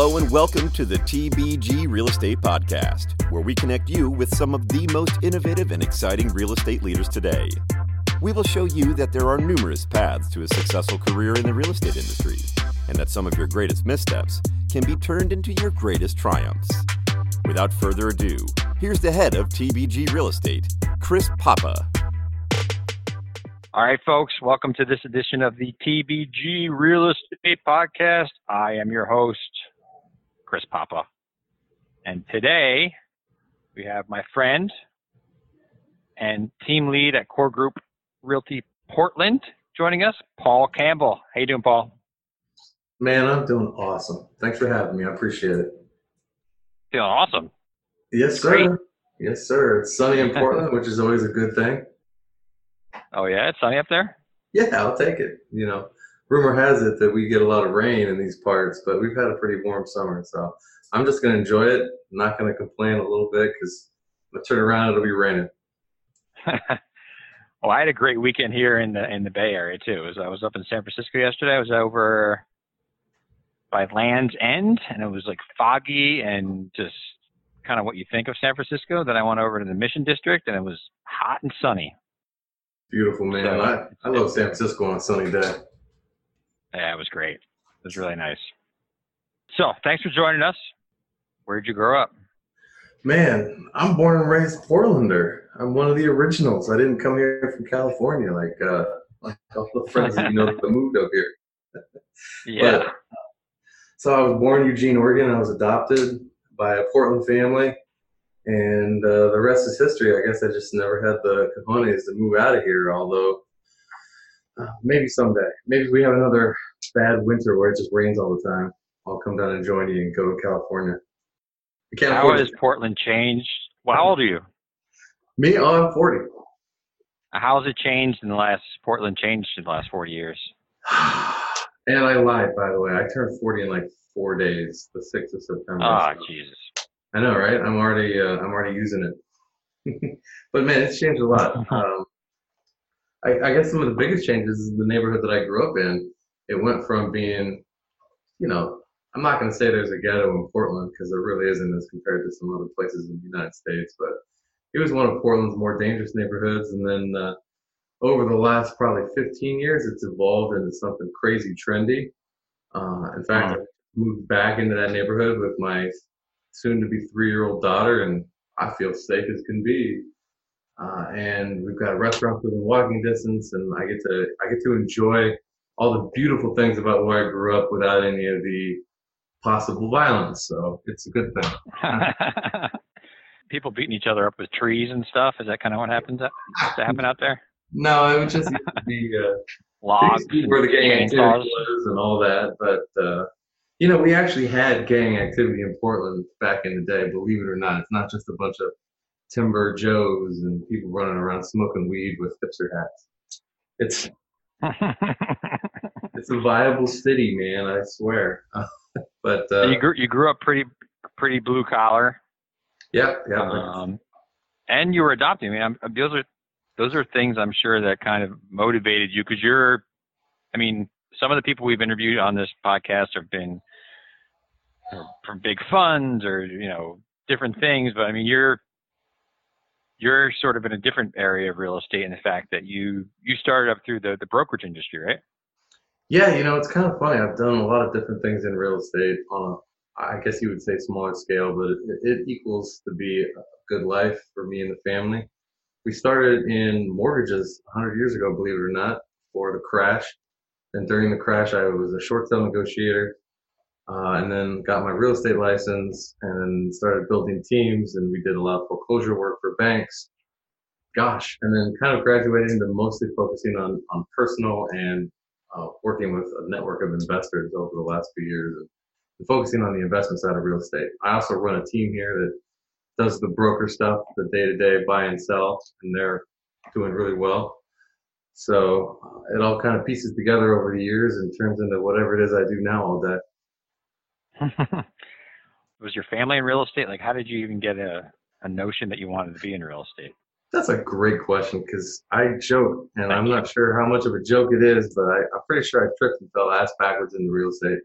Hello and welcome to the TBG Real Estate Podcast, where we connect you with some of the most innovative and exciting real estate leaders today. We will show you that there are numerous paths to a successful career in the real estate industry, and that some of your greatest missteps can be turned into your greatest triumphs. Without further ado, here's the head of TBG Real Estate, Chris Papa. All right, folks, welcome to this edition of the TBG Real Estate Podcast. I am your host, Chris Papa. And today we have my friend and team lead at Core Group Realty Portland joining us, Paul Campbell. How you doing, Paul? Man, I'm doing awesome. Thanks for having me. I appreciate it. Feeling awesome. Yes, sir. Great. Yes, sir. It's sunny in Portland, which is always a good thing. Oh yeah, it's sunny up there. Yeah, I'll take it. You know, rumor has it that we get a lot of rain in these parts, but we've had a pretty warm summer, so I'm just gonna enjoy it. I'm not gonna complain a little bit because I turn around, it'll be raining. well, I had a great weekend here in the in the Bay Area too. Was, I was up in San Francisco yesterday. I was over by Land's End, and it was like foggy and just kind of what you think of San Francisco. Then I went over to the Mission District, and it was hot and sunny. Beautiful, man. So, I, I love San Francisco on a sunny day. Yeah, it was great. It was really nice. So, thanks for joining us. Where'd you grow up? Man, I'm born and raised Portlander. I'm one of the originals. I didn't come here from California like uh, like all the friends that you know that moved up here. yeah. But, so I was born in Eugene, Oregon. I was adopted by a Portland family and uh, the rest is history. I guess I just never had the cojones to move out of here. Although uh, maybe someday, maybe we have another bad winter where it just rains all the time. I'll come down and join you and go to California. How has Portland changed? Well, how old are you? Me, oh, I'm 40. How has it changed in the last Portland changed in the last 40 years? and I lied, by the way. I turned 40 in like four days, the 6th of September. Oh, so. Jesus. I know, right? I'm already uh, I'm already using it. but man, it's changed a lot. Um, I, I, guess some of the biggest changes is the neighborhood that I grew up in. It went from being, you know, I'm not going to say there's a ghetto in Portland because there really isn't as compared to some other places in the United States, but it was one of Portland's more dangerous neighborhoods. And then uh, over the last probably 15 years, it's evolved into something crazy trendy. Uh, in fact, I moved back into that neighborhood with my soon to be three year old daughter, and I feel safe as can be. Uh, and we've got restaurants within walking distance, and I get to I get to enjoy all the beautiful things about where I grew up without any of the possible violence. So it's a good thing. People beating each other up with trees and stuff. Is that kind of what happens to happen out there? No, it would just be uh, logs where the gang activity was and all that. But uh, you know, we actually had gang activity in Portland back in the day, believe it or not. It's not just a bunch of timber joes and people running around smoking weed with hipster hats. It's it's a viable city, man. I swear. but uh, you grew you grew up pretty pretty blue collar. Yep, yeah. Um, and you were adopting. I mean, I'm, those are those are things I'm sure that kind of motivated you because you're. I mean, some of the people we've interviewed on this podcast have been from big funds or you know different things but i mean you're you're sort of in a different area of real estate in the fact that you you started up through the the brokerage industry right? Yeah you know it's kind of funny. I've done a lot of different things in real estate on a i guess you would say smaller scale but it, it equals to be a good life for me and the family. We started in mortgages 100 years ago believe it or not for the crash. And during the crash i was a short sale negotiator uh, and then got my real estate license and started building teams and we did a lot of foreclosure work for banks. Gosh and then kind of graduating into mostly focusing on, on personal and uh, working with a network of investors over the last few years and, and focusing on the investment side of real estate. I also run a team here that does the broker stuff the day-to-day buy and sell and they're doing really well. So uh, it all kind of pieces together over the years and turns into whatever it is i do now all day was your family in real estate? Like, how did you even get a, a notion that you wanted to be in real estate? That's a great question because I joke, and I'm not sure how much of a joke it is, but I, am pretty sure I tripped and fell ass backwards into real estate.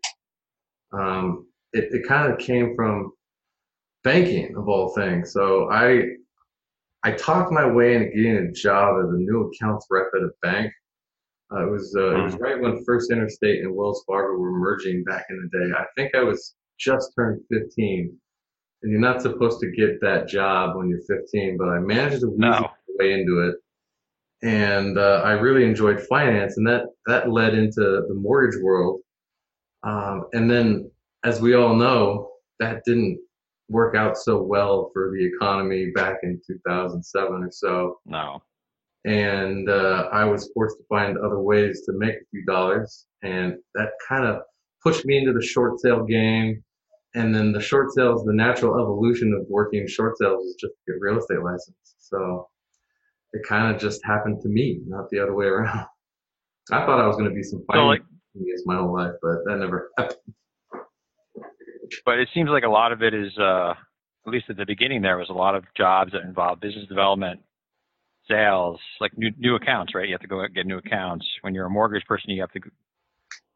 Um, it, it kind of came from banking of all things. So I I talked my way into getting a job as a new accounts rep at a bank. Uh, it was uh, it was right when First Interstate and Wells Fargo were merging back in the day. I think I was just turned 15, and you're not supposed to get that job when you're 15, but I managed to weasel No. my way into it, and uh, I really enjoyed finance, and that that led into the mortgage world. Um, and then, as we all know, that didn't work out so well for the economy back in 2007 or so No. And uh, I was forced to find other ways to make a few dollars, and that kind of pushed me into the short sale game. And then the short sales, the natural evolution of working short sales is just to get real estate license. So it kind of just happened to me, not the other way around. I thought I was going to be some So like, my whole life, but that never happened. but it seems like a lot of it is, uh, at least at the beginning, there was a lot of jobs that involved business development, sales, like new new accounts, right? You have to go out and get new accounts. When you're a mortgage person, you have to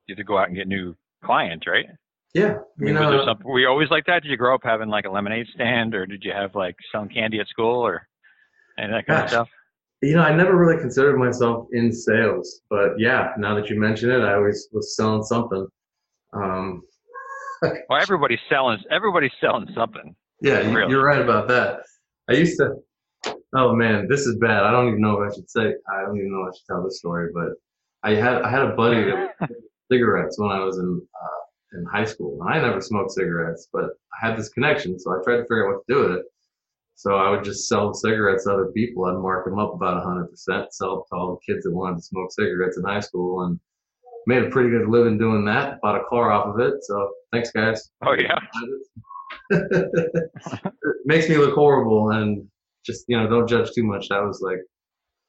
you have to go out and get new clients, right? Yeah, I mean, you was know, there something? Were you always like that? Did you grow up having like a lemonade stand, or did you have like selling candy at school, or and that kind of stuff? You know, I never really considered myself in sales, but yeah, now that you mention it, I always was selling something. Um, Well, everybody's selling. Everybody's selling something. yeah, Really? you're right about that. I used to. Oh man, this is bad. I don't even know if I should say. I don't even know if I should tell this story, but I had I had a buddy that was cigarettes when I was in uh, in high school, and I never smoked cigarettes, but I had this connection, so I tried to figure out what to do with it. So I would just sell cigarettes to other people. I'd mark them up about 100%, sell to all the kids that wanted to smoke cigarettes in high school, and made a pretty good living doing that. Bought a car off of it. So thanks, guys. Oh yeah. it makes me look horrible, and just you know, don't judge too much. That was like,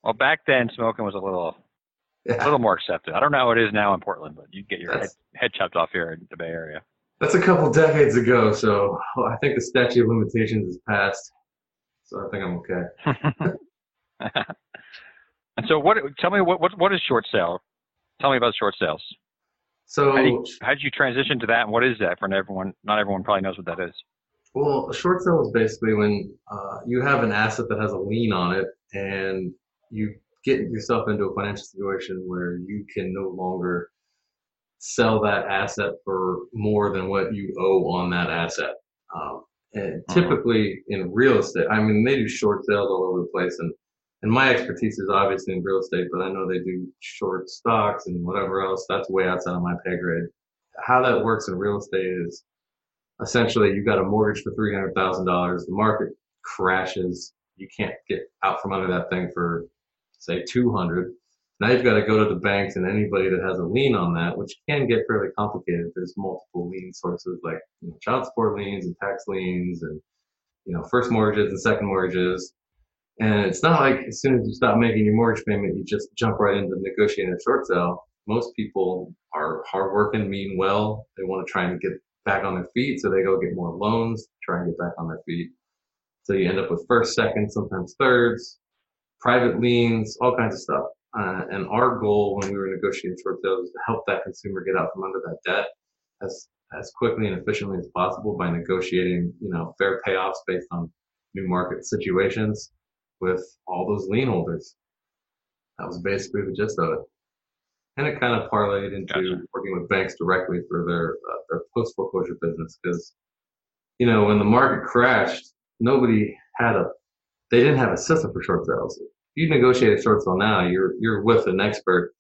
Well, back then smoking was a little a little more accepted. I don't know how it is now in Portland, but you get your head, head chopped off here in the Bay Area. that's a couple decades ago. So well, I think the statute of limitations is passed. So I think I'm okay. and so, what? Tell me what what what is short sale? Tell me about short sales. So How, do you, how did you transition to that, and what is that for everyone? Not everyone probably knows what that is. Well, a short sale is basically when uh, you have an asset that has a lien on it, and you get yourself into a financial situation where you can no longer sell that asset for more than what you owe on that asset. Um, and Mhm. typically in real estate, I mean, they do short sales all over the place, and and my expertise is obviously in real estate, but I know they do short stocks and whatever else. That's way outside of my pay grade. How that works in real estate is essentially you've got a mortgage for three hundred thousand dollars. The market crashes. You can't get out from under that thing for say two hundred. Now you've got to go to the banks and anybody that has a lien on that, which can get fairly complicated. There's multiple lien sources like you know, child support liens and tax liens and you know first mortgages and second mortgages. And it's not like as soon as you stop making your mortgage payment, you just jump right into negotiating a short sale. Most people are hardworking, mean well. They want to try and get back on their feet, so they go get more loans, try and get back on their feet. So you end up with first, second, sometimes thirds, private liens, all kinds of stuff. Uh, and our goal when we were negotiating short sales was to help that consumer get out from under that debt as as quickly and efficiently as possible by negotiating, you know, fair payoffs based on new market situations with all those lien holders. That was basically the gist of it. And it kind of parlayed into Gotcha. working with banks directly for their uh, their post foreclosure business because, you know, when the market crashed, nobody had a they didn't have a system for short sales. If you negotiate a short sale now, you're you're with an expert,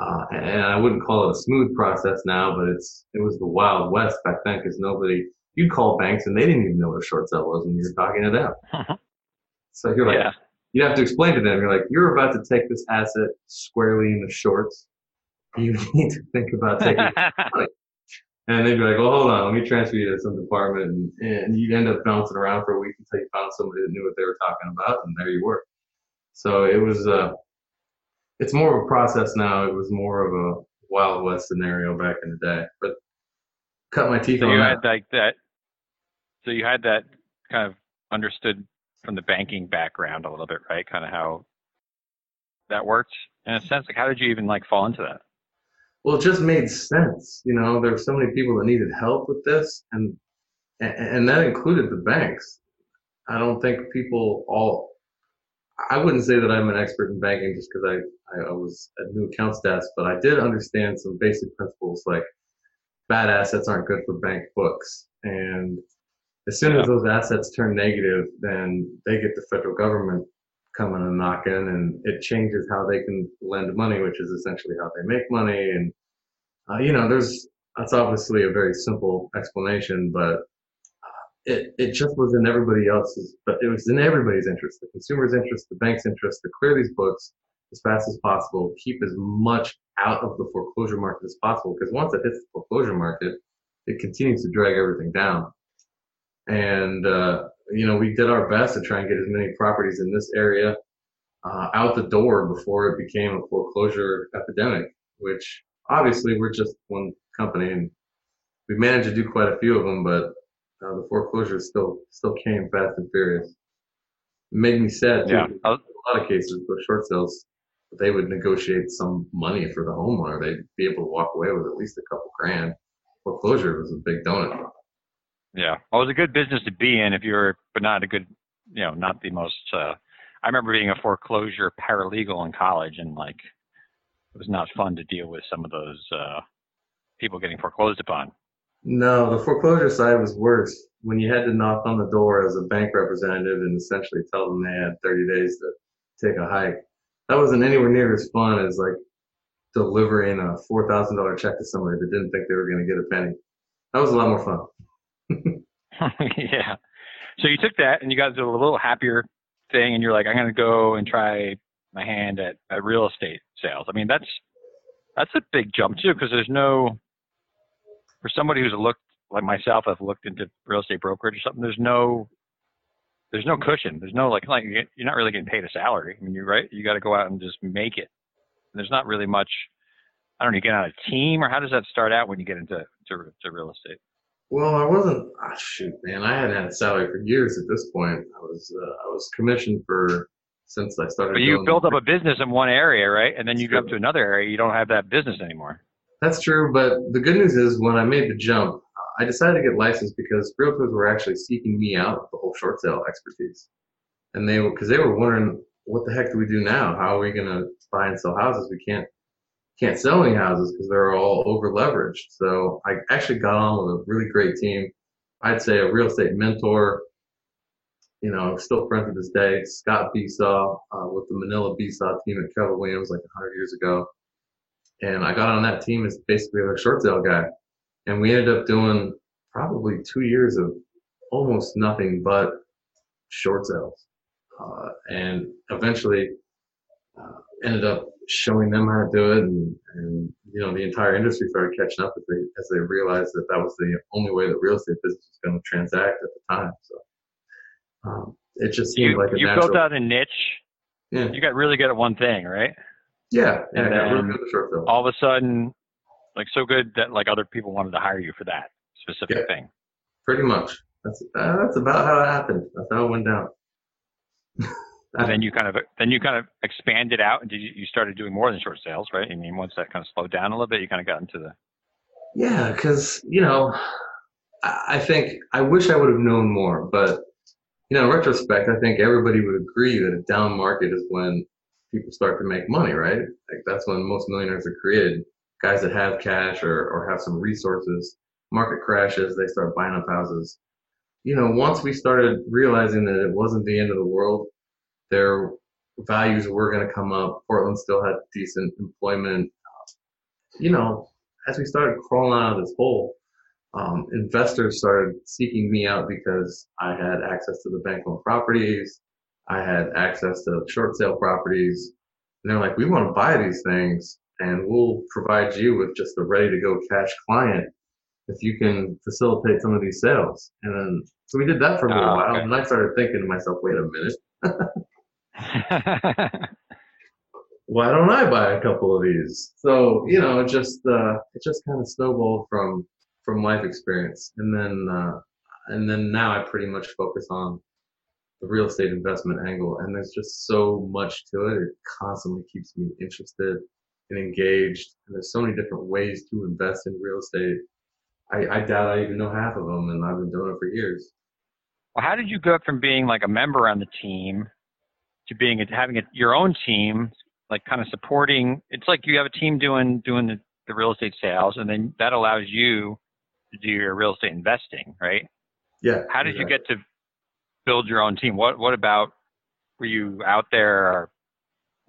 uh, and I wouldn't call it a smooth process now, but it's it was the wild west back then because nobody you'd call banks and they didn't even know what a short sale was when you were talking to them. So you're like, yeah. you have to explain to them. You're like, you're about to take this asset squarely in the shorts. You need to think about taking. and they'd be like, well, hold on, let me transfer you to some department, and, and you'd end up bouncing around for a week until you found somebody that knew what they were talking about, and there you were. So it was. Uh, it's more of a process now. It was more of a Wild West scenario back in the day, but cut my teeth so on you that. had like that. So you had that kind of understood from the banking background a little bit, right? Kind of how that worked in a sense. Like, how did you even like fall into that? Well, it just made sense. You know, there were so many people that needed help with this, and and, and that included the banks. I don't think people all. I wouldn't say that I'm an expert in banking just because I, I was at new accounts desk, but I did understand some basic principles like bad assets aren't good for bank books, and as soon as those assets turn negative, then they get the federal government coming and knocking, and it changes how they can lend money, which is essentially how they make money. And uh, you know, there's that's obviously a very simple explanation, but uh, it it just was in everybody else's, but it was in everybody's interest, the consumer's interest, the bank's interest, to clear these books as fast as possible, keep as much out of the foreclosure market as possible, because once it hits the foreclosure market, it continues to drag everything down. And uh, you know, we did our best to try and get as many properties in this area uh, out the door before it became a foreclosure epidemic, which obviously we're just one company and we managed to do quite a few of them, but uh, the foreclosures still still came fast and furious. It made me sad too. Yeah. a lot of cases, with short sales, they would negotiate some money for the homeowner. They'd be able to walk away with at least a couple grand. Foreclosure was a big donut. Yeah, well, it was a good business to be in if you're, but not a good, you know, not the most. Uh, I remember being a foreclosure paralegal in college, and like, it was not fun to deal with some of those uh, people getting foreclosed upon. No, the foreclosure side was worse. When you had to knock on the door as a bank representative and essentially tell them they had 30 days to take a hike, that wasn't anywhere near as fun as like delivering a $4,000 check to somebody that didn't think they were going to get a penny. That was a lot more fun. yeah. So you took that and you got to a little happier thing, and you're like, I'm going to go and try my hand at, at real estate sales. I mean, that's that's a big jump too, because there's no for somebody who's looked like myself, I've looked into real estate brokerage or something. There's no there's no cushion. There's no like like you're not really getting paid a salary. I mean, you're right. You got to go out and just make it. And there's not really much. I don't know. You get on a team, or how does that start out when you get into to, to real estate? Well, I wasn't. Oh, shoot, man, I hadn't had a salary for years at this point. I was uh, I was commissioned for since I started. But you built up a business in one area, right? And then you go up to another area, you don't have that business anymore. That's true, but the good news is when I made the jump, I decided to get licensed because realtors were actually seeking me out the whole short sale expertise, and they were because they were wondering what the heck do we do now? How are we going to buy and sell houses? We can't can't sell any houses because they're all over leveraged. So I actually got on with a really great team. I'd say a real estate mentor. You know, still friends to this day. Scott Besaw uh, with the Manila Besaw team at Keller Williams like 100 years ago. And I got on that team as basically a short sale guy. And we ended up doing probably two years of almost nothing but short sales. Uh, and eventually uh, ended up showing them how to do it, and, and you know the entire industry started catching up as they as they realized that that was the only way that real estate business was going to transact at the time. So um, it just seemed you, like a you natural, built out a niche. Yeah. You got really good at one thing, right? Yeah, yeah. And then really good at short film. all of a sudden, like so good that like other people wanted to hire you for that specific Yeah. thing. Pretty much. That's uh, that's about how it happened. That's how it went down. And then you kind of then you kind of expanded out and you, you started doing more than short sales, right? I mean, once that kind of slowed down a little bit, you kind of got into the Yeah, because you know, I I think I wish I would have known more, but you know, in retrospect, I think everybody would agree that a down market is when people start to make money, right? Like that's when most millionaires are created. Guys that have cash or, or have some resources. Market crashes, they start buying up houses. You know, once we started realizing that it wasn't the end of the world, their values were going to come up. Portland still had decent employment. You know, as we started crawling out of this hole, um, investors started seeking me out because I had access to the bank loan properties. I had access to short sale properties. And they're like, we want to buy these things and we'll provide you with just a ready to go cash client if you can facilitate some of these sales. And then, so we did that for a little Ah, while. okay. And I started thinking to myself, wait a minute, why don't I buy a couple of these? So you know, it just uh, it just kind of snowballed from from life experience, and then uh, and then now I pretty much focus on the real estate investment angle, and there's just so much to it. It constantly keeps me interested. and engaged. And there's so many different ways to invest in real estate. I, I doubt I even know half of them, and I've been doing it for years. Well, how did you go from being like a member on the team to being having a, your own team, like kind of supporting? It's like you have a team doing doing the, the real estate sales, and then that allows you to do your real estate investing, right? Yeah. How did exactly. you get to build your own team? What What about were you out there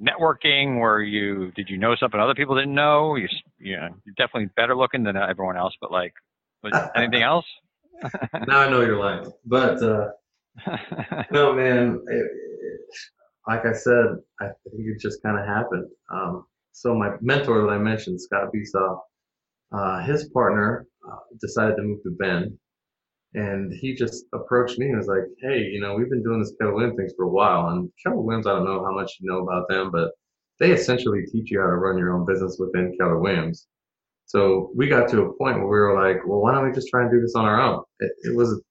networking? Were you did you know something other people didn't know? You you know you're definitely better looking than everyone else, but like was anything else? now I know you're lying, but uh, no, man. It, it, like I said, I think it just kind of happened. Um, so my mentor that I mentioned, Scott Besaw, uh, his partner uh, decided to move to Bend, and he just approached me and was like, "Hey, you know, we've been doing this Keller Williams things for a while, and Keller Williams, I don't know how much you know about them, but they essentially teach you how to run your own business within Keller Williams." So we got to a point where we were like, "Well, why don't we just try and do this on our own?" It, it was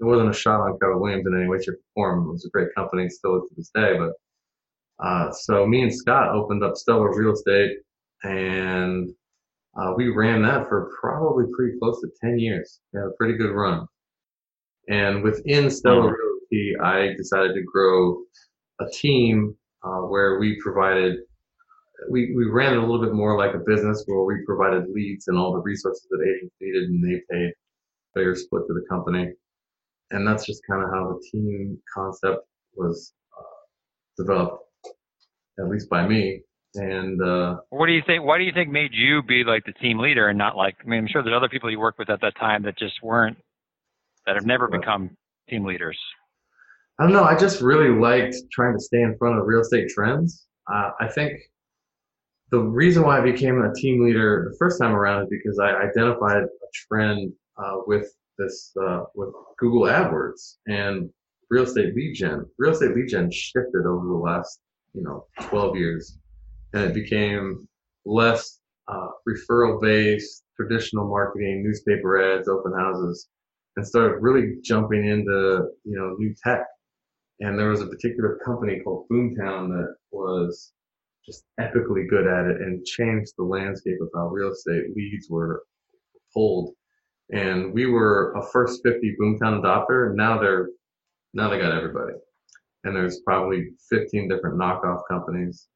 it wasn't a shot on Keller Williams in any way, shape, or form. It was a great company, still is to this day. But uh, so me and Scott opened up Stellar Real Estate, and uh, we ran that for probably pretty close to 10 years. We had a pretty good run. And within Stellar Realty, I decided to grow a team uh, where we provided, we, we ran it a little bit more like a business where we provided leads and all the resources that agents needed and they paid fair split to the company. And that's just kind of how the team concept was uh, developed, at least by me. And uh, what do you think? Why do you think made you be like the team leader and not like? I mean, I'm sure there's other people you worked with at that time that just weren't that have never become team leaders? I don't know. I just really liked trying to stay in front of real estate trends. Uh, I think the reason why I became a team leader the first time around is because I identified a trend uh, with this uh, with Google AdWords and real estate lead gen. Real estate lead gen shifted over the last you know 12 years, and it became less uh, referral based, traditional marketing, newspaper ads, open houses, and started really jumping into you know new tech. And there was a particular company called Boomtown that was just epically good at it and changed the landscape of how real estate leads were pulled. And we were a first 50 Boomtown adopter, and now they're now they got everybody. And there's probably 15 different knockoff companies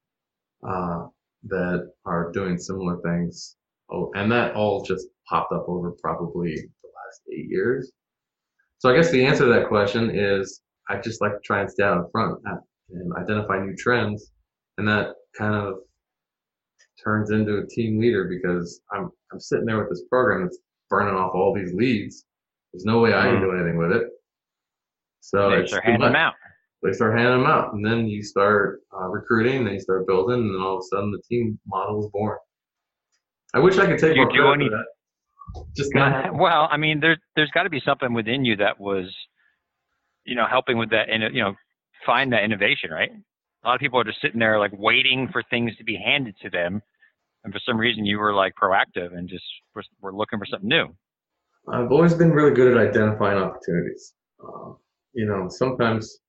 uh, that are doing similar things. Oh, and that all just popped up over probably the last eight years. So I guess the answer to that question is I just like to try and stay out in front and identify new trends, and that kind of turns into a team leader because I'm I'm sitting there with this program that's burning off all these leads. There's no way I can do anything with it. So they start handing them out. They start handing them out, and then you start uh, recruiting, then you start building, and then all of a sudden the team model is born. I wish I could take do more credit any, for that just kind well i mean there there's got to be something within you that was you know helping with that and you know find that innovation right a lot of people are just sitting there like waiting for things to be handed to them and for some reason you were like proactive and just were, were looking for something new i've always been really good at identifying opportunities um, you know sometimes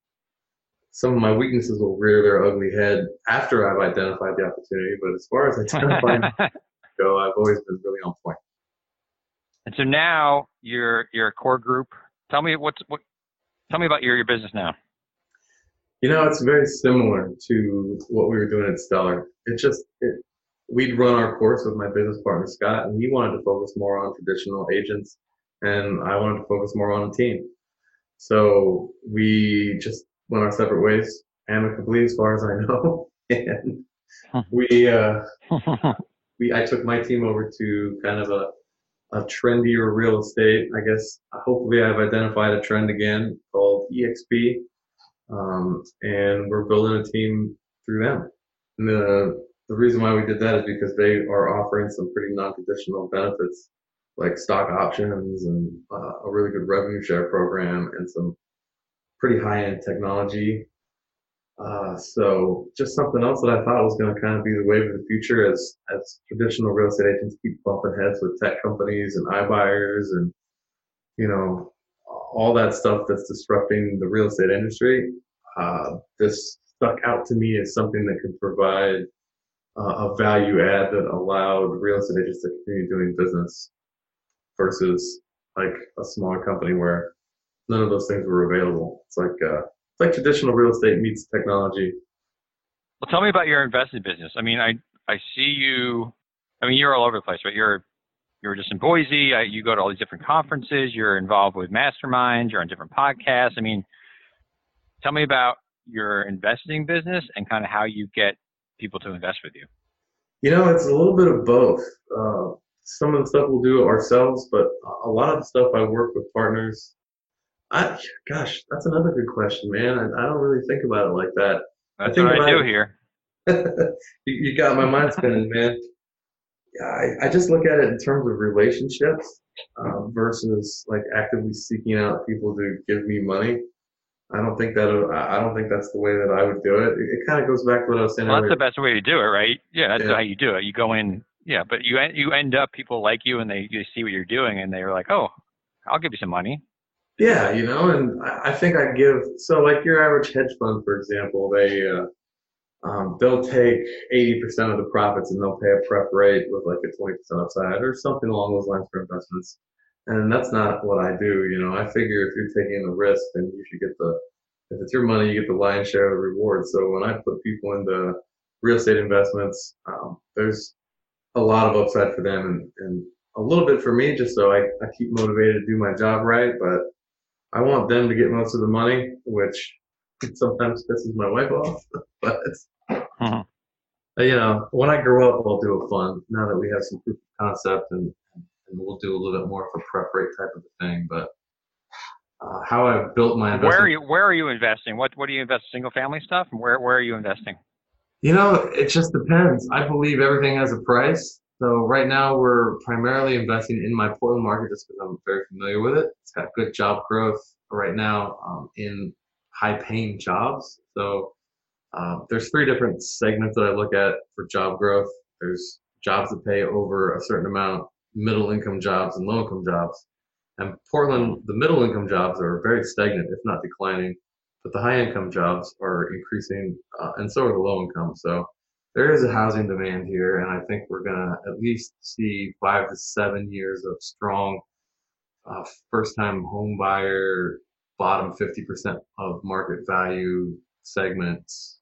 some of my weaknesses will rear their ugly head after I've identified the opportunity, but as far as identifying go, I've always been really on point. And so now you're you're a core group. Tell me what's what. Tell me about your your business now. You know, it's very similar to what we were doing at Stellar. It just it, we'd run our course with my business partner Scott, and he wanted to focus more on traditional agents, and I wanted to focus more on a team. So we just went our separate ways amicably, as far as I know, and we uh, we I took my team over to kind of a a trendier real estate. I guess hopefully I've identified a trend again called EXP, um, and we're building a team through them. And the the reason why we did that is because they are offering some pretty non-traditional benefits like stock options and uh, a really good revenue share program and some pretty high-end technology uh, so just something else that I thought was going to kind of be the wave of the future as as traditional real estate agents keep bumping heads with tech companies and iBuyers and you know all that stuff that's disrupting the real estate industry. Uh, this stuck out to me as something that could provide uh, a value add that allowed real estate agents to continue doing business versus like a smaller company where none of those things were available. It's like uh, it's like traditional real estate meets technology. Well, tell me about your investing business. I mean, I I see you. I mean, you're all over the place, right? You're you're just in Boise. I, you go to all these different conferences. You're involved with masterminds. You're on different podcasts. I mean, tell me about your investing business and kind of how you get people to invest with you. You know, it's a little bit of both. Uh, some of the stuff we'll do ourselves, but a lot of the stuff I work with partners. I, gosh, that's another good question, man. I, I don't really think about it like that. That's I what I do it, here. you, you got my mind spinning, man. I, I just look at it in terms of relationships uh, versus like actively seeking out people to give me money. I don't think that I don't think that's the way that I would do it. It, it kind of goes back to what I was saying. Well, that's the best way to do it, right? Yeah, that's yeah. how you do it. You go in, yeah, but you you end up people like you and they you see what you're doing and they're like, oh, I'll give you some money. Yeah, you know, and I, I think I give so like your average hedge fund, for example, they uh, um, they'll take 80% of the profits and they'll pay a pref rate with like a 20% upside or something along those lines for investments. And that's not what I do. You know, I figure if you're taking the risk, then you should get the, if it's your money, you get the lion's share of the reward. So when I put people into real estate investments, um, there's a lot of upside for them and, and a little bit for me just so I, I keep motivated to do my job right. But I want them to get most of the money, which sometimes pisses my wife off. but uh-huh. you know, when I grow up, I'll do a fund. Now that we have some proof of concept, and, and we'll do a little bit more of a pref rate type of a thing. But uh, how I've built my investment. Where are you? Where are you investing? What What do you invest? Single family stuff. And where Where are you investing? You know, it just depends. I believe everything has a price. So right now we're primarily investing in my Portland market just because I'm very familiar with it. It's got good job growth right now um, in high paying jobs. So um, there's three different segments that I look at for job growth. There's jobs that pay over a certain amount, middle income jobs and low income jobs. And Portland, the middle income jobs are very stagnant, if not declining, but the high income jobs are increasing, uh, and so are the low income. So there is a housing demand here, and I think we're gonna at least see five to seven years of strong uh, first time home buyer, bottom 50% of market value segments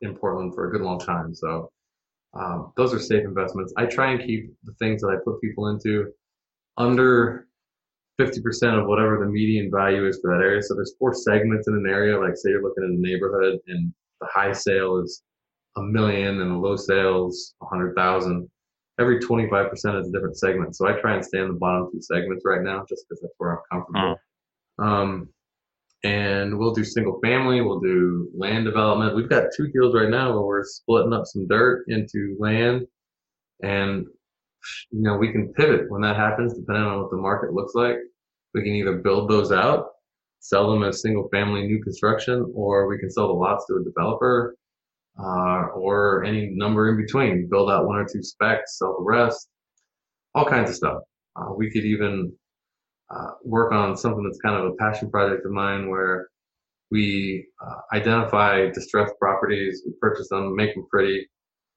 in Portland for a good long time. So um, those are safe investments. I try and keep the things that I put people into under 50% of whatever the median value is for that area. So there's four segments in an area. Like say you're looking at a neighborhood and the high sale is a million and the low sales a hundred thousand. Every 25% is a different segment. So I try and stay in the bottom two segments right now just because that's where I'm comfortable. Mm. Um, and we'll do single family, we'll do land development. We've got two deals right now where we're splitting up some dirt into land and you know, we can pivot when that happens depending on what the market looks like. We can either build those out, sell them as single family new construction, or we can sell the lots to a developer, uh, or any number in between. Build out one or two specs, sell the rest, all kinds of stuff. Uh, we could even uh, work on something that's kind of a passion project of mine where we uh, identify distressed properties, we purchase them, make them pretty,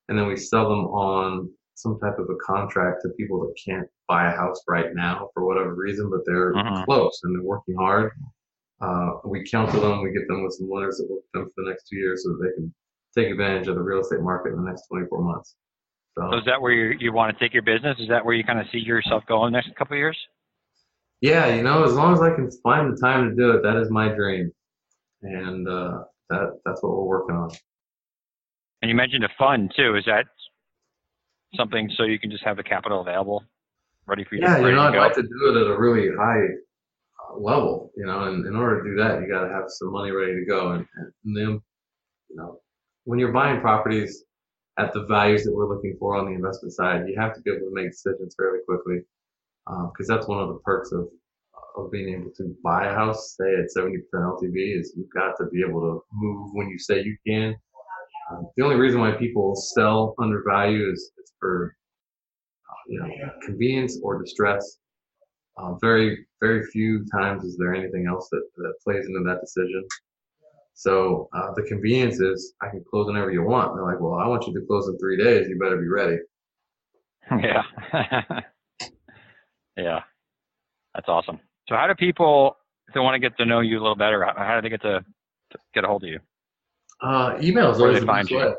and then we sell them on some type of a contract to people that can't buy a house right now for whatever reason, but they're uh-huh. close and they're working hard. Uh, we counsel them, we get them with some lenders that work with them for the next two years so that they can take advantage of the real estate market in the next 24 months. So, so is that where you, you want to take your business? Is that where you kind of see yourself going the next couple of years? Yeah, you know, as long as I can find the time to do it, that is my dream, and uh, that that's what we're working on. And you mentioned a fund too. Is that something so you can just have the capital available, ready for you? Yeah, to, you know, I'd like to do it at a really high uh, level. You know, and in order to do that, you got to have some money ready to go, and, and then, you know, when you're buying properties at the values that we're looking for on the investment side, you have to be able to make decisions fairly quickly because um, that's one of the perks of of being able to buy a house, say at 70% LTV, is you've got to be able to move when you say you can. Um, the only reason why people sell under value is, is for uh, you know convenience or distress. Uh, very very few times is there anything else that, that plays into that decision. So uh, the convenience is I can close whenever you want. And they're like, well, I want you to close in three days. You better be ready. Yeah. yeah. That's awesome. So how do people, if they want to get to know you a little better, how, how do they get to, to get a hold of you? Uh, email is always they the find best you? way.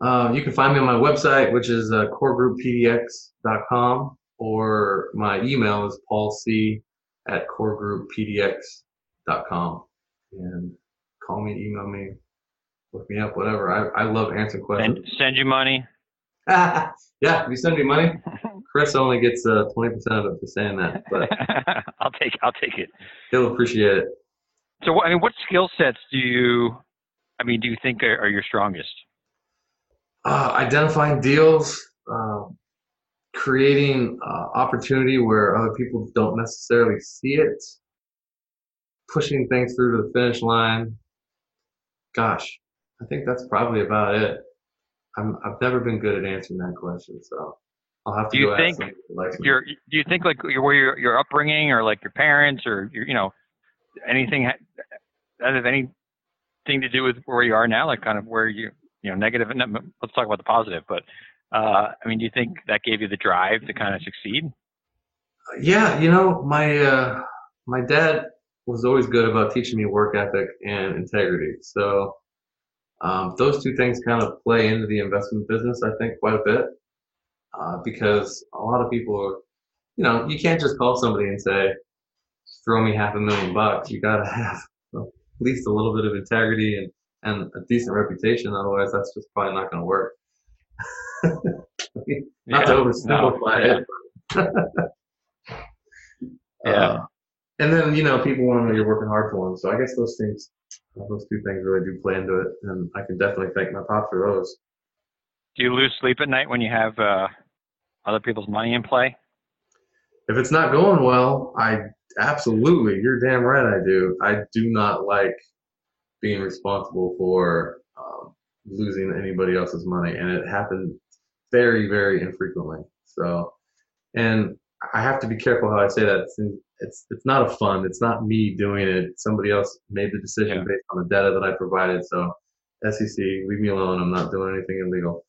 Uh, you can find me on my website, which is uh, coregrouppdx.com, or my email is paulc at coregrouppdx.com. And call me, email me, look me up, whatever. I, I love answering questions. And send you money. yeah, if you send me money, Chris only gets uh, 20% of it for saying that, but I'll take, I'll take it. he'll appreciate it. So, what- I mean, what skill sets do you, I mean, do you think are, are your strongest? uh, identifying deals, uh, creating uh, opportunity where other people don't necessarily see it, pushing things through to the finish line. Gosh, I think that's probably about it. I'm, I've never been good at answering that question, so I'll have to Do you think somebody who likes me. Your, do you think like your, where your, your upbringing or like your parents or your, you know, anything ha- that have anything to do with where you are now, like kind of where you, you know, negative, and let's talk about the positive, but, uh, I mean, do you think that gave you the drive to kind of succeed? Yeah, you know, my uh, my dad was always good about teaching me work ethic and integrity. So um, those two things kind of play into the investment business, I think, quite a bit, uh, because a lot of people are, you know, you can't just call somebody and say, "Throw me half a million bucks." You got to have at least a little bit of integrity and and a decent reputation. Otherwise, that's just probably not going to work. not to Yeah, oversimplify no, it. Yeah. Uh, and then you know people want to know you're working hard for them. So I guess those things, those two things really do play into it, and I can definitely thank my pop for those. Do you lose sleep at night when you have, uh, other people's money in play? If it's not going well, I absolutely, you're damn right, I do. I do not like being responsible for um, losing anybody else's money, and it happened very, very infrequently. So, and I have to be careful how I say that. It's it's, it's not a fund. It's not me doing it. Somebody else made the decision Yeah. based on the data that I provided. So, SEC, leave me alone. I'm not doing anything illegal.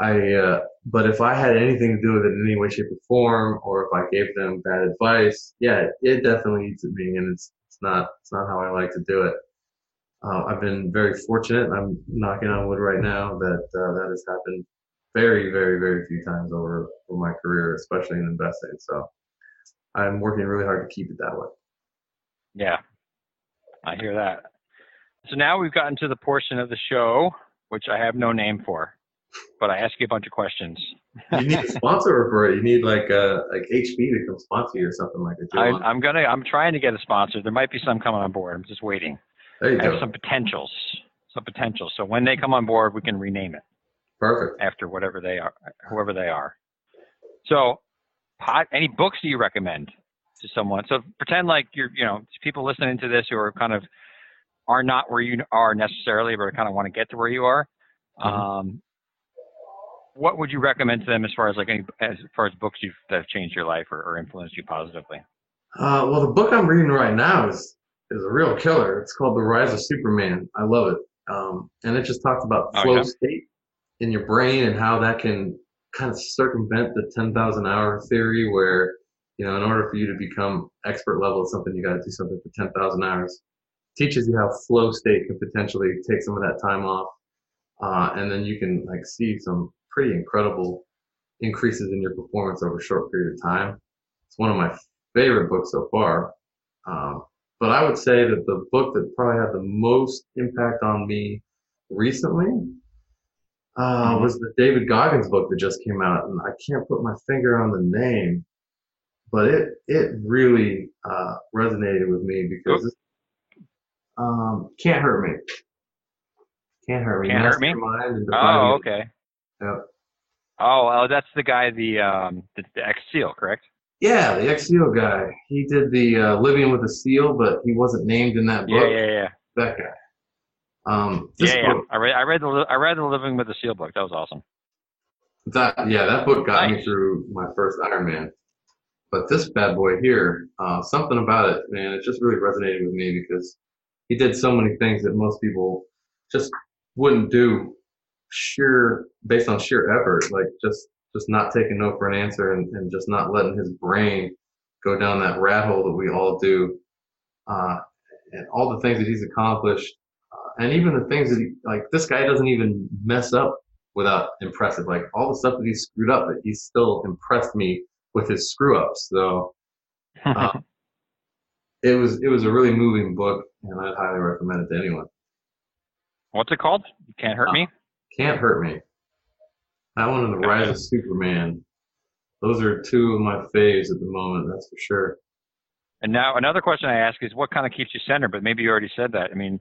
I, uh, but if I had anything to do with it in any way, shape, or form, or if I gave them bad advice, yeah, it definitely eats at me, and it's it's not it's not how I like to do it. Uh, I've been very fortunate. I'm knocking on wood right now that uh, that has happened very, very, very few times over, over my career, especially in investing. So I'm working really hard to keep it that way. Yeah, I hear that. So now we've gotten to the portion of the show which I have no name for, but I ask you a bunch of questions. You need a sponsor for it. You need like uh, like HP to come sponsor you or something like that. I, I'm gonna. I'm trying to get a sponsor. There might be some coming on board. I'm just waiting. there you I have go. some potentials. Some potential. So when they come on board, we can rename it Perfect. after whatever they are, whoever they are. So, pot, any books do you recommend to someone? So pretend like you're, you know, people listening to this who are kind of are not where you are necessarily, but kind of want to get to where you are. Mhm. Um, what would you recommend to them as far as like any, as far as books you've that have changed your life or, or influenced you positively? Uh, well, the book I'm reading right now is is a real killer. It's called The Rise of Superman. I love it. Um, and it just talks about Oh, flow yeah? state in your brain and how that can kind of circumvent the 10,000 hour theory where, you know, in order for you to become expert level at something, you got to do something for 10,000 hours. Teaches you how flow state can potentially take some of that time off. Uh, and then you can like see some pretty incredible increases in your performance over a short period of time. It's one of my favorite books so far. Um, but I would say that the book that probably had the most impact on me recently uh, Mhm. was the David Goggins book that just came out, and I can't put my finger on the name, but it it really uh, resonated with me because um, can't hurt me. Can't hurt me. Can't Hurt Me? Oh, okay. Yep. Oh, oh, that's the guy, the um, the, the ex SEAL, correct? Yeah, the ex-SEAL guy. He did the uh, Living with a SEAL, but he wasn't named in that book. Yeah, yeah, yeah, That guy. Um, yeah, yeah. book, I read, I read the, I read the Living with a SEAL book. That was awesome. that yeah, that book got me through my first Ironman. But this bad boy here, uh, something about it, man, it just really resonated with me because he did so many things that most people just wouldn't do sheer based on sheer effort, like just just not taking no for an answer and, and just not letting his brain go down that rat hole that we all do. Uh, and all the things that he's accomplished, uh, and even the things that he like, this guy doesn't even mess up without impressive. Like all the stuff that he screwed up, that he still impressed me with his screw ups. So uh, it was it was a really moving book, and I'd highly recommend it to anyone. What's it called? You can't hurt me. Can't hurt me. That one and the Rise of Superman. Those are two of my faves at the moment. That's for sure. And now another question I ask is, what kind of keeps you centered? But maybe you already said that. I mean,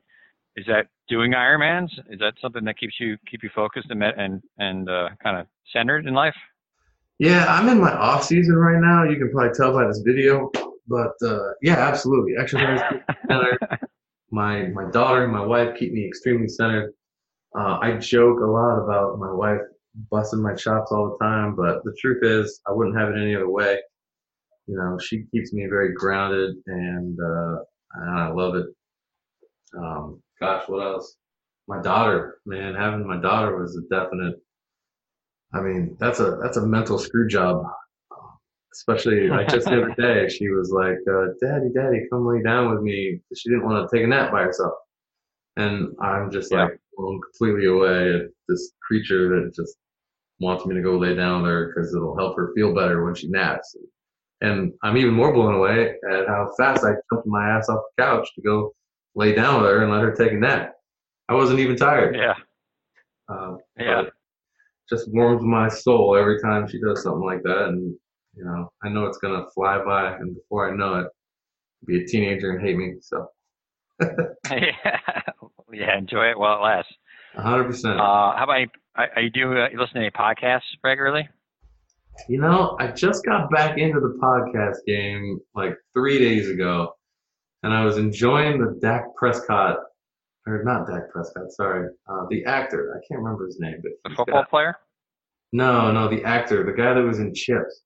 is that doing Ironmans? Is that something that keeps you keep you focused and and and uh, kind of centered in life? Yeah, I'm in my off season right now. You can probably tell by this video, but uh, yeah, absolutely. Exercise centered. my my daughter and my wife keep me extremely centered. Uh, I joke a lot about my wife busting my chops all the time, but the truth is, I wouldn't have it any other way. You know, she keeps me very grounded, and, uh, and I love it. Um, gosh, what else? My daughter, man, having my daughter was a definite. I mean, that's a that's a mental screw job. Especially like just the other day, she was like, uh, "Daddy, Daddy, come lay down with me." She didn't want to take a nap by herself, and I'm just Yeah. like blown completely away at this creature that just wants me to go lay down with her because it'll help her feel better when she naps. And I'm even more blown away at how fast I jumped my ass off the couch to go lay down with her and let her take a nap. I wasn't even tired. Yeah, Uh, yeah. just warms my soul every time she does something like that. And, you know, I know it's going to fly by. And before I know it, be a teenager and hate me. So yeah, yeah. Enjoy it while it lasts. 100%. Uh, how about you, are you do uh, you listen to any podcasts regularly? You know, I just got back into the podcast game like three days ago, and I was enjoying the Dak Prescott, or not Dak Prescott, sorry, uh, the actor. I can't remember his name, but The football got- player? no, no, the actor, the guy that was in Chips.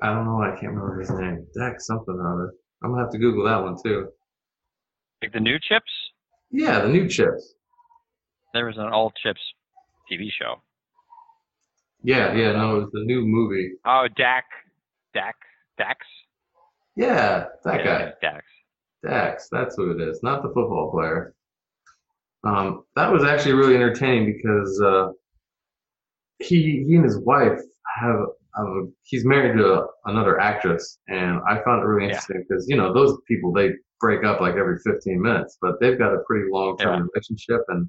I don't know, I can't remember his name. Dak something or other. I'm gonna have to Google that one too. Like the new Chips? Yeah, the new Chips. There was an old Chips TV show. Yeah, yeah, no, it was the new movie. Oh, Dak, Dak, Dax. Yeah, that Yeah, guy. Dax. Dax, that's who it is, not the football player. Um, that was actually really entertaining because uh, he he and his wife have, he's married to a, another actress, and I found it really interesting because you know those people they break up like every 15 minutes, but they've got a pretty long term Yeah. relationship, and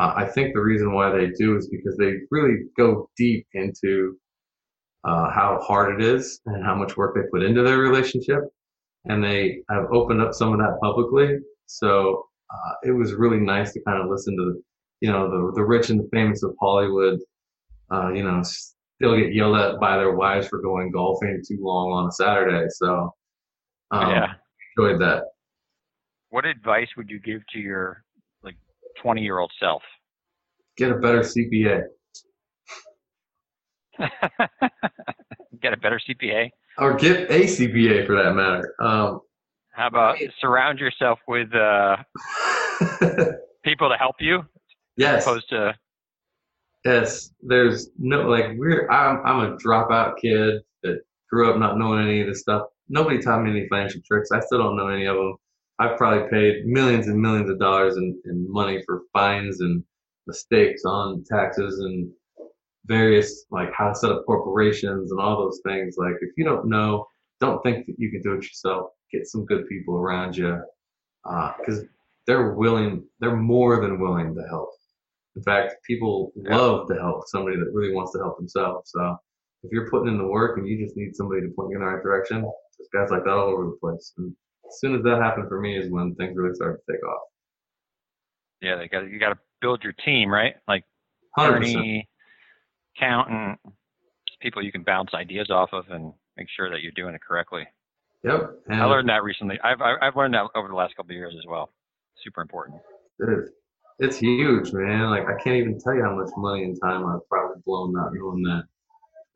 uh, I think the reason why they do is because they really go deep into uh, how hard it is and how much work they put into their relationship and they have opened up some of that publicly. So uh, it was really nice to kind of listen to, you know, the the rich and the famous of Hollywood, uh, you know, still get yelled at by their wives for going golfing too long on a Saturday. So um, yeah. Enjoyed that. What advice would you give to your like 20 year old self? Get a better CPA Get a better CPA. or get a CPA for that matter. Um, How about surround yourself with uh, people to help you, yes. opposed to Yes, there's no like we're I'm I'm a dropout kid that grew up not knowing any of this stuff. Nobody taught me any financial tricks. I still don't know any of them. I've probably paid millions and millions of dollars in, in money for fines and mistakes on taxes and various like how to set up corporations and all those things. Like if you don't know, don't think that you can do it yourself. Get some good people around you uh, because they're willing. They're more than willing to help. In fact, people Yeah. love to help somebody that really wants to help themselves. So if you're putting in the work and you just need somebody to point you in the right direction, there's guys like that all over the place. And as soon as that happened for me is when things really started to take off. yeah, they got you got to build your team, right? Like 100%. attorney, accountant, people you can bounce ideas off of and make sure that you're doing it correctly. Yep. And I learned that recently. I've I've learned that over the last couple of years as well. Super important. It is. it's huge, man. Like I can't even tell you how much money and time I've probably blown not knowing that.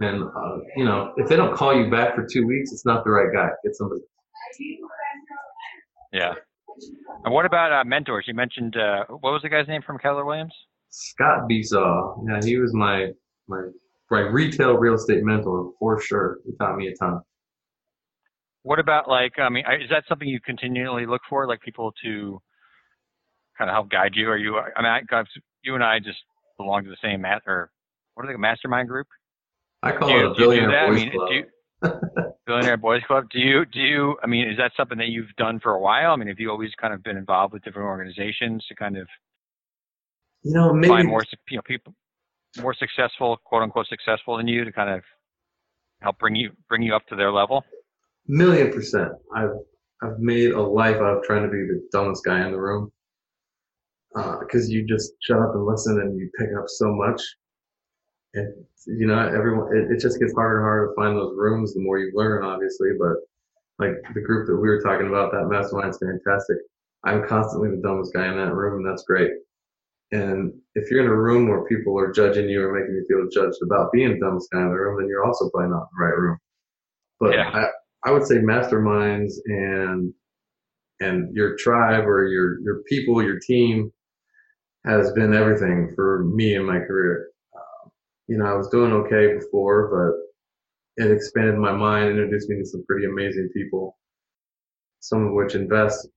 And uh, you know, if they don't call you back for two weeks, it's not the right guy. Get somebody. Yeah. And what about uh, mentors? You mentioned uh, what was the guy's name from Keller Williams? Scott Besaw. Yeah, he was my my my retail real estate mentor for sure. He taught me a ton. What about like I mean, is that something you continually look for, like people to kind of help guide you? Are you? I mean, I, you and I just belong to the same mat or what are they, mastermind group? I call do it a billionaire boys I mean, club. You, billionaire boys club. Do you? Do you? I mean, is that something that you've done for a while? I mean, have you always kind of been involved with different organizations to kind of you know maybe find more you know people more successful, quote unquote successful than you to kind of help bring you bring you up to their level? Million percent. I've I've made a life out of trying to be the dumbest guy in the room because uh, you just shut up and listen and you pick up so much. And you know, everyone it, it just gets harder and harder to find those rooms the more you learn, obviously. But like the group that we were talking about, that mastermind's fantastic. I'm constantly the dumbest guy in that room, and that's great. And if you're in a room where people are judging you or making you feel judged about being the dumbest guy in the room, then you're also probably not in the right room. But yeah. I, I would say masterminds and and your tribe or your your people, your team has been everything for me in my career. You know, I was doing okay before, but it expanded my mind, introduced me to some pretty amazing people, some of which invest.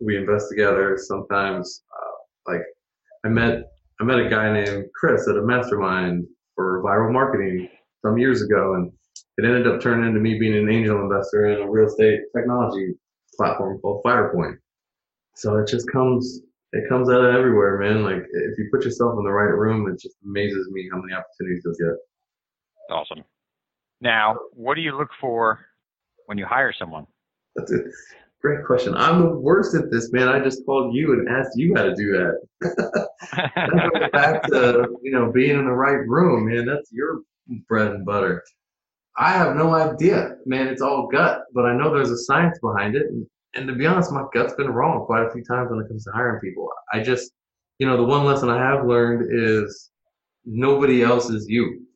We invest together. Sometimes, uh, like I met I met a guy named Chris at a mastermind for viral marketing some years ago, and it ended up turning into me being an angel investor in a real estate technology platform called Firepoint. So it just comes it comes out of everywhere, man. Like if you put yourself in the right room, it just amazes me how many opportunities you'll get. Awesome. Now, what do you look for when you hire someone? That's it. Great question. I'm the worst at this, man. I just called you and asked you how to do that. that goes back to you know being in the right room, man. That's your bread and butter. I have no idea, man. It's all gut, but I know there's a science behind it. And, and to be honest, my gut's been wrong quite a few times when it comes to hiring people. I just, you know, the one lesson I have learned is nobody else is you.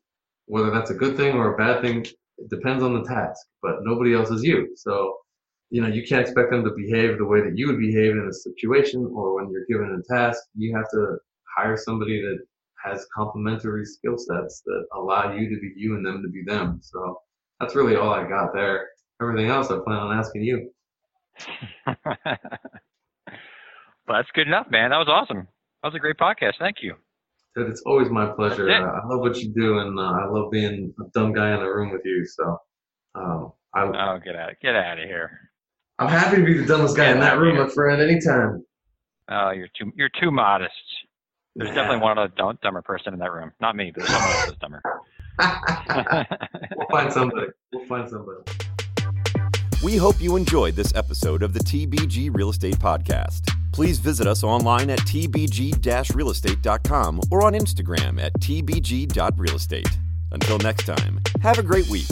Whether that's a good thing or a bad thing, it depends on the task, but nobody else is you. So you know, you can't expect them to behave the way that you would behave in a situation or when you're given a task. You have to hire somebody that has complementary skill sets that allow you to be you and them to be them. So that's really all I got there. Everything else I plan on asking you. well, that's good enough, man. That was awesome. That was a great podcast. Thank you. Dude, it's always my pleasure. Uh, I love what you do, and uh, I love being a dumb guy in the room with you. So, um, I, oh, get out, get out of here. I'm happy to be the dumbest guy in that room, my friend, anytime. Oh, you're too you're too modest. There's yeah. definitely one other dumb, dumber person in that room. Not me, but someone else is dumber. we'll find somebody. We'll find somebody. We hope you enjoyed this episode of the TBG Real Estate Podcast. Please visit us online at tbg-realestate.com or on Instagram at tbg.realestate. Until next time, have a great week.